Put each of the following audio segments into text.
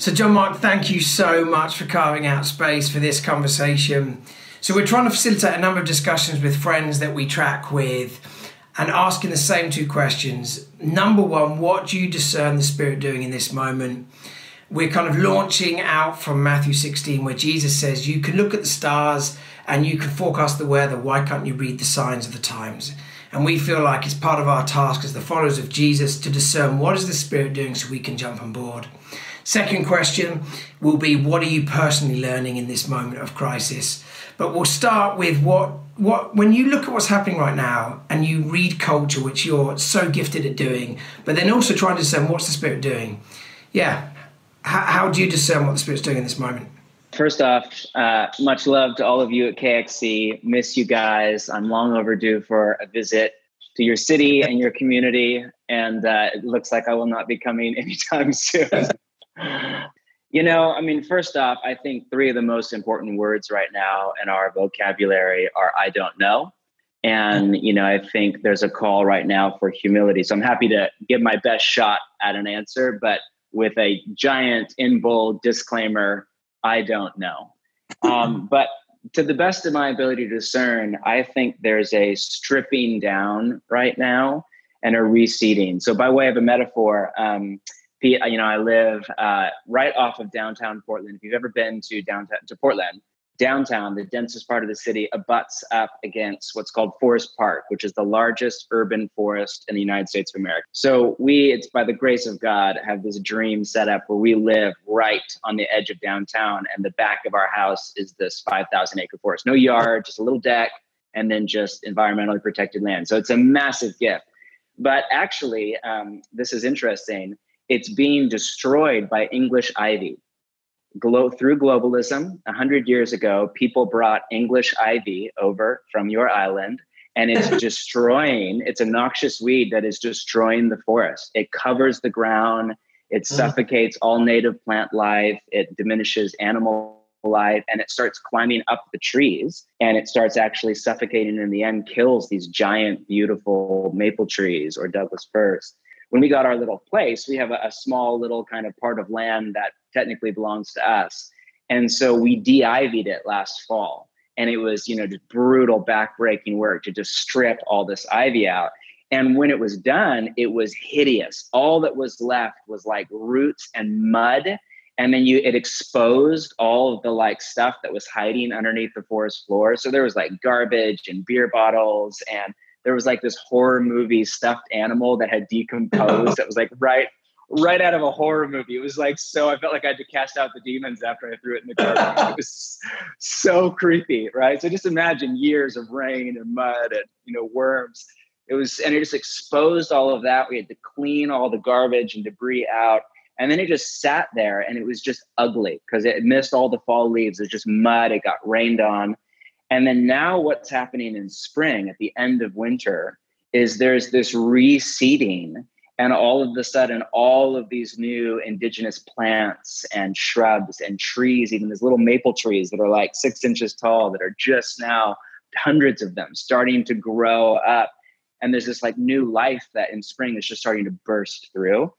So, John Mark, thank you so much for carving out space for this conversation. So, we're trying to facilitate a number of discussions with friends that we track with and asking the same two questions. Number one, what do you discern the Spirit doing in this moment? We're kind of launching out from Matthew 16, where Jesus says, You can look at the stars and you can forecast the weather. Why can't you read the signs of the times? And we feel like it's part of our task as the followers of Jesus to discern what is the Spirit doing so we can jump on board. Second question will be what are you personally learning in this moment of crisis? But we'll start with what what when you look at what's happening right now and you read culture, which you're so gifted at doing, but then also trying to discern what's the spirit doing. Yeah, how, how do you discern what the spirit's doing in this moment? First off, uh, much love to all of you at KXC. Miss you guys. I'm long overdue for a visit to your city and your community, and uh, it looks like I will not be coming anytime soon. You know, I mean, first off, I think three of the most important words right now in our vocabulary are I don't know. And, you know, I think there's a call right now for humility. So I'm happy to give my best shot at an answer, but with a giant in bold disclaimer I don't know. Um, but to the best of my ability to discern, I think there's a stripping down right now and a reseeding. So, by way of a metaphor, um, you know, I live uh, right off of downtown Portland. If you've ever been to downtown to Portland, downtown, the densest part of the city, abuts up against what's called Forest Park, which is the largest urban forest in the United States of America. So we, it's by the grace of God, have this dream set up where we live right on the edge of downtown, and the back of our house is this 5,000 acre forest. No yard, just a little deck, and then just environmentally protected land. So it's a massive gift. But actually, um, this is interesting. It's being destroyed by English ivy glo- through globalism, 100 years ago, people brought English ivy over from your island and it's destroying, it's a noxious weed that is destroying the forest. It covers the ground, it mm. suffocates all native plant life, it diminishes animal life, and it starts climbing up the trees and it starts actually suffocating in the end, kills these giant, beautiful maple trees or Douglas firs when we got our little place, we have a, a, small little kind of part of land that technically belongs to us. And so we de-ivied it last fall. And it was, you know, just brutal backbreaking work to just strip all this ivy out. And when it was done, it was hideous. All that was left was like roots and mud. And then you it exposed all of the like stuff that was hiding underneath the forest floor. So there was like garbage and beer bottles and there was like this horror movie stuffed animal that had decomposed that was like right right out of a horror movie. It was like so I felt like I had to cast out the demons after I threw it in the garbage. it was so creepy, right? So just imagine years of rain and mud and you know worms. It was and it just exposed all of that. We had to clean all the garbage and debris out. And then it just sat there and it was just ugly because it missed all the fall leaves. It was just mud. It got rained on. And then now what's happening in spring at the end of winter is there's this reseeding and all of a sudden all of these new indigenous plants and shrubs and trees even these little maple trees that are like six inches tall that are just now hundreds of them starting to grow up. And there's this like new life that in spring is just starting to burst through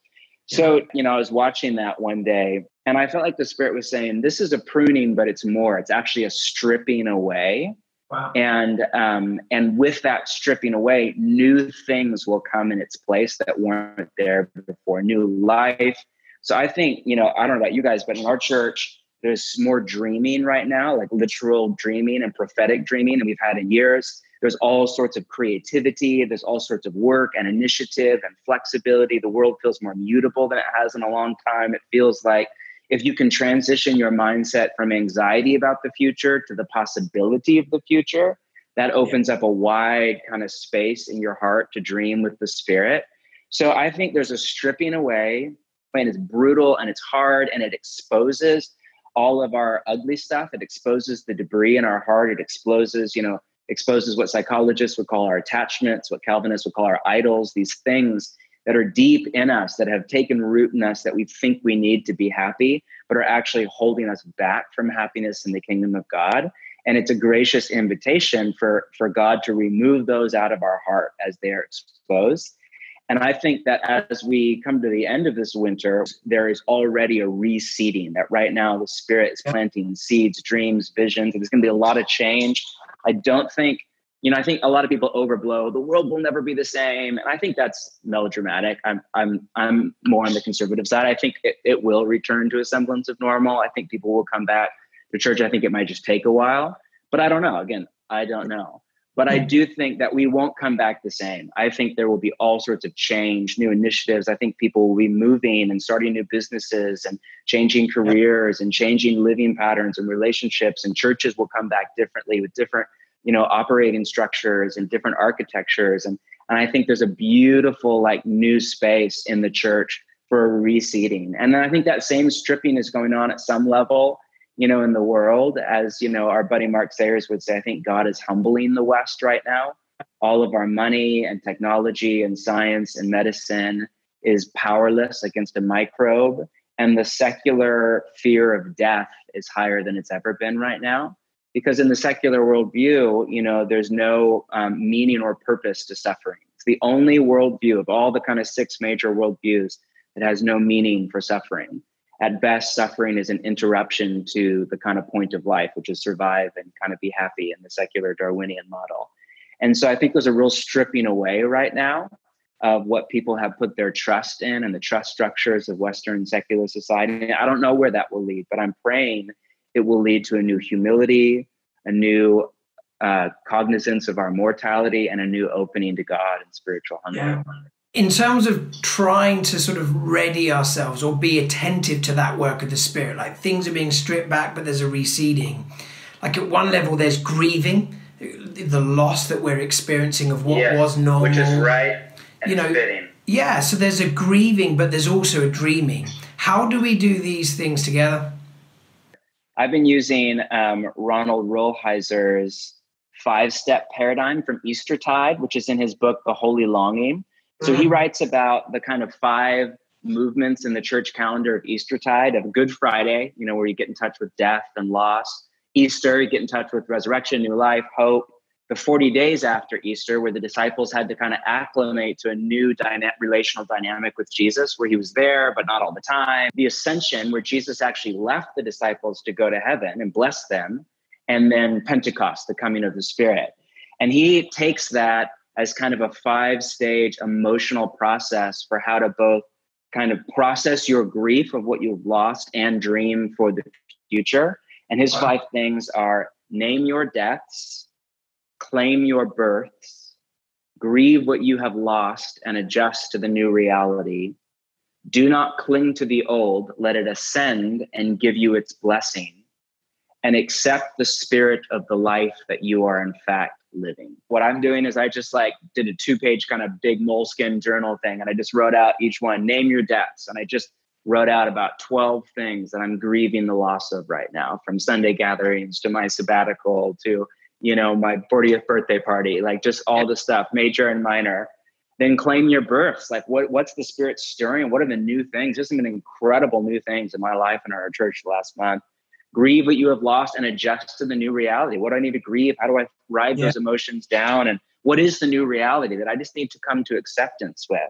so you know i was watching that one day and i felt like the spirit was saying this is a pruning but it's more it's actually a stripping away Wow. And um, and with that stripping away, new things will come in its place that weren't there before. New life. So I think you know I don't know about you guys, but in our church, there's more dreaming right now, like literal dreaming and prophetic dreaming, and we've had in years. There's all sorts of creativity. There's all sorts of work and initiative and flexibility. The world feels more mutable than it has in a long time. It feels like if you can transition your mindset from anxiety about the future to the possibility of the future, that opens yeah. up a wide kind of space in your heart to dream with the spirit. So I think there's a stripping away, and it's brutal and it's hard and it exposes all of our ugly stuff. It exposes the debris in our heart. It exposes, you know, exposes what psychologists would call our attachments, what Calvinists would call our idols, these things that are deep in us that have taken root in us that we think we need to be happy, but are actually holding us back from happiness in the kingdom of God. And it's a gracious invitation for, for God to remove those out of our heart as they are exposed. And I think that as we come to the end of this winter, there is already a reseeding that right now the spirit is planting seeds, dreams, visions. There's going to be a lot of change. I don't think, you know, I think a lot of people overblow the world will never be the same. And I think that's melodramatic. I'm, I'm, I'm more on the conservative side. I think it, it will return to a semblance of normal. I think people will come back to church. I think it might just take a while, but I don't know. Again, I don't know. But I do think that we won't come back the same. I think there will be all sorts of change, new initiatives. I think people will be moving and starting new businesses and changing careers and changing living patterns and relationships. And churches will come back differently with different, you know, operating structures and different architectures. And and I think there's a beautiful like new space in the church for reseeding. And then I think that same stripping is going on at some level you know, in the world. As you know, our buddy Mark Sayers would say, I think God is humbling the West right now. All of our money and technology and science and medicine is powerless against a microbe. And the secular fear of death is higher than it's ever been right now. Because in the secular worldview, you know, there's no um, meaning or purpose to suffering. It's the only worldview of all the kind of six major worldviews that has no meaning for suffering at best, suffering is an interruption to the kind of point of life, which is survive and kind of be happy in the secular Darwinian model. And so I think there's a real stripping away right now of what people have put their trust in and the trust structures of Western secular society. I don't know where that will lead, but I'm praying it will lead to a new humility, a new uh, cognizance of our mortality, and a new opening to God and spiritual hunger. Yeah in terms of trying to sort of ready ourselves or be attentive to that work of the spirit like things are being stripped back but there's a reseeding. Like at one level there's grieving the loss that we're experiencing of what yes, was normal. which is right you know fitting. yeah so there's a grieving but there's also a dreaming. How do we do these things together? I've been using um, ronald rolheiser's five step paradigm from eastertide which is in his book the holy longing so he mm-hmm. writes about the kind of five movements in the church calendar of Eastertide of Good Friday, you know, where you get in touch with death and loss. Easter, you get in touch with resurrection, new life, hope. The 40 days after Easter, where the disciples had to kind of acclimate to a new dyna- relational dynamic with Jesus, where he was there, but not all the time. The ascension, where Jesus actually left the disciples to go to heaven and bless them. And then Pentecost, the coming of the Spirit. And he takes that as kind of a five stage emotional process for how to both kind of process your grief of what you've lost and dream for the future. And his wow. five things are name your deaths, claim your births, grieve what you have lost and adjust to the new reality. Do not cling to the old, let it ascend and give you its blessing. And accept the spirit of the life that you are, in fact, living. What I'm doing is I just like did a two page kind of big Moleskine journal thing and I just wrote out each one, name your deaths. And I just wrote out about 12 things that I'm grieving the loss of right now from Sunday gatherings to my sabbatical to, you know, my 40th birthday party, like just all the stuff, major and minor. Then claim your births. Like what, what's the spirit stirring? What are the new things? There's some incredible new things in my life and our church last month grieve what you have lost and adjust to the new reality. What do I need to grieve? How do I ride yeah. those emotions down? And what is the new reality that I just need to come to acceptance with?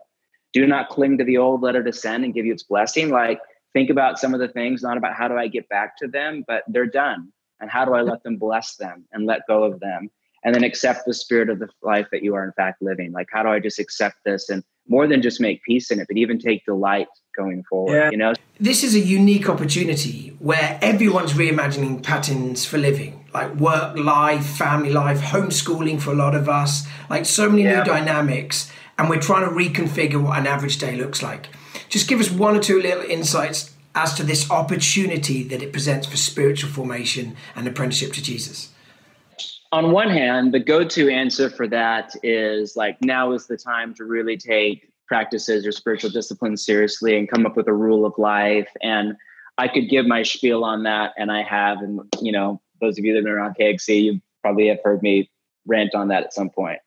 Do not cling to the old, let it ascend and give you its blessing. Like, think about some of the things, not about how do I get back to them, but they're done. And how do I let them bless them and let go of them? And then accept the spirit of the life that you are, in fact, living. Like, how do I just accept this and more than just make peace in it, but even take delight going forward. Yeah. You know, this is a unique opportunity where everyone's reimagining patterns for living, like work life, family life, homeschooling for a lot of us, like so many yeah. new dynamics, and we're trying to reconfigure what an average day looks like. Just give us one or two little insights as to this opportunity that it presents for spiritual formation and apprenticeship to Jesus on one hand, the go to answer for that is like now is the time to really take practices or spiritual disciplines seriously and come up with a rule of life. And I could give my spiel on that, and I have. And, you know, those of you that have been around KXC, you probably have heard me rant on that at some point.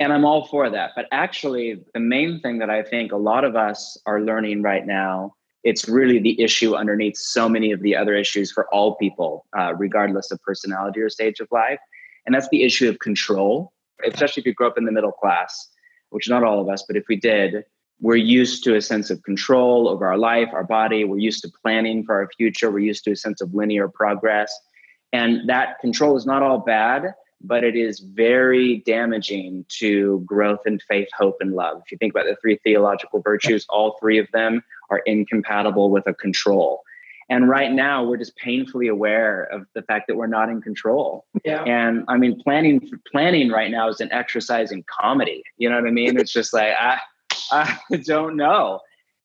And I'm all for that. But actually, the main thing that I think a lot of us are learning right now it's really the issue underneath so many of the other issues for all people, uh, regardless of personality or stage of life. And that's the issue of control, especially if you grow up in the middle class. Which not all of us, but if we did, we're used to a sense of control over our life, our body. We're used to planning for our future. We're used to a sense of linear progress. And that control is not all bad, but it is very damaging to growth in faith, hope, and love. If you think about the three theological virtues, all three of them are incompatible with a control. And right now, we're just painfully aware of the fact that we're not in control. Yeah. And I mean, planning planning right now is an exercise in comedy. You know what I mean? It's just like I I don't know.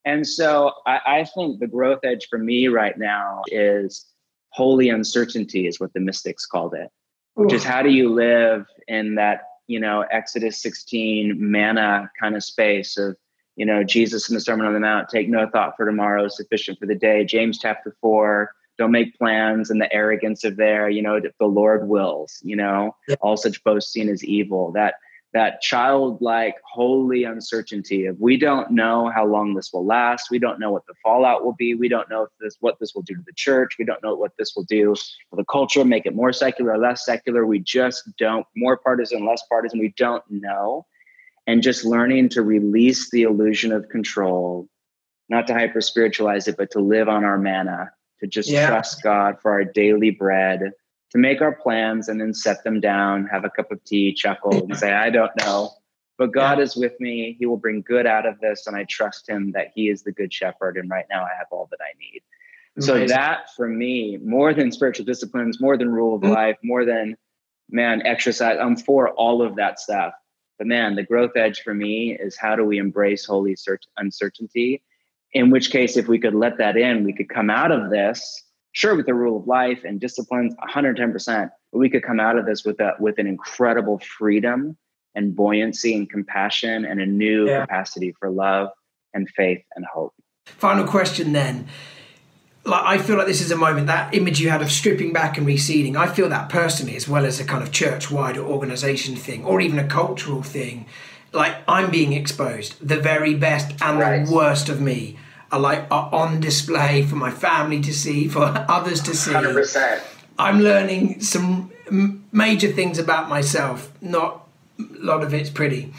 And so I, I think the growth edge for me right now is holy uncertainty, is what the mystics called it, which is how do you live in that, you know, Exodus 16 manna kind of space of, you know, Jesus in the Sermon on the Mount, take no thought for tomorrow, sufficient for the day. James chapter 4, don't make plans and the arrogance of there, you know, the Lord wills, you know, yeah. all such boasting is evil. That that childlike, holy uncertainty of we don't know how long this will last. We don't know what the fallout will be. We don't know if this what this will do to the church. We don't know what this will do for the culture, make it more secular less secular. We just don't more partisan, less partisan. We don't know. And just learning to release the illusion of control, not to hyper spiritualize it, but to live on our manna, to just yeah. trust God for our daily bread to make our plans and then set them down, have a cup of tea, chuckle, and say, I don't know. But God yeah. is with me. He will bring good out of this. And I trust him that he is the good shepherd. And right now I have all that I need. Amazing. So that for me, more than spiritual disciplines, more than rule of mm-hmm. life, more than man, exercise, I'm for all of that stuff. But man, the growth edge for me is how do we embrace holy uncertainty? In which case, if we could let that in, we could come out of this sure with the rule of life and disciplines 110% but we could come out of this with a with an incredible freedom and buoyancy and compassion and a new yeah. capacity for love and faith and hope final question then like I feel like this is a moment that image you had of stripping back and reseeding. I feel that personally, as well as a kind of church-wide organization thing, or even a cultural thing. Like I'm being exposed, the very best and right. the worst of me are like are on display for my family to see, for others to see. 100%. I'm learning some major things about myself. Not a lot of it's pretty.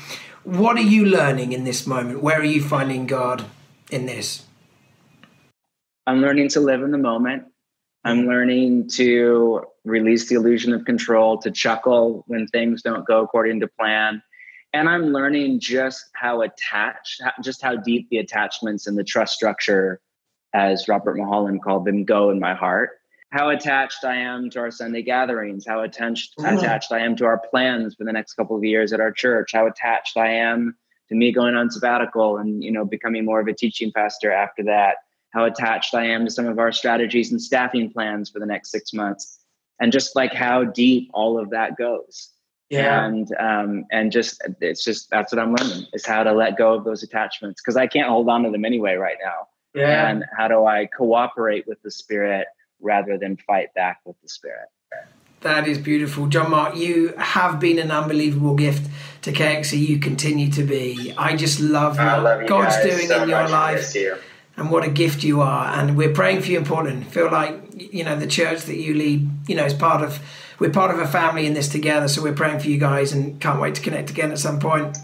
What are you learning in this moment? Where are you finding God in this? I'm learning to live in the moment. I'm mm-hmm. learning to release the illusion of control, to chuckle when things don't go according to plan. And i'm learning just how attached just how deep the attachments and the trust structure as robert mulholland called them go in my heart. How attached i am to our sunday gatherings how attached attached i am to our plans for the next couple of years at our church how attached i am to me going on sabbatical and you know becoming more of a teaching pastor after that how attached i am to some of our strategies and staffing plans for the next six months and just like how deep all of that goes. Yeah. and um, and just it's just that's what i'm learning is how to let go of those attachments because i can't hold on to them anyway right now. Yeah. And how do i cooperate with the spirit rather than fight back with the spirit? That is beautiful. John mark you have been an unbelievable gift to kxc you continue to be. I just love what love god's doing so in your life. you. And what a gift you are and we're praying for you in portland feel like you know the church that you lead you know is part of we're part of a family in this together. So we're praying for you guys and can't wait to connect again at some point.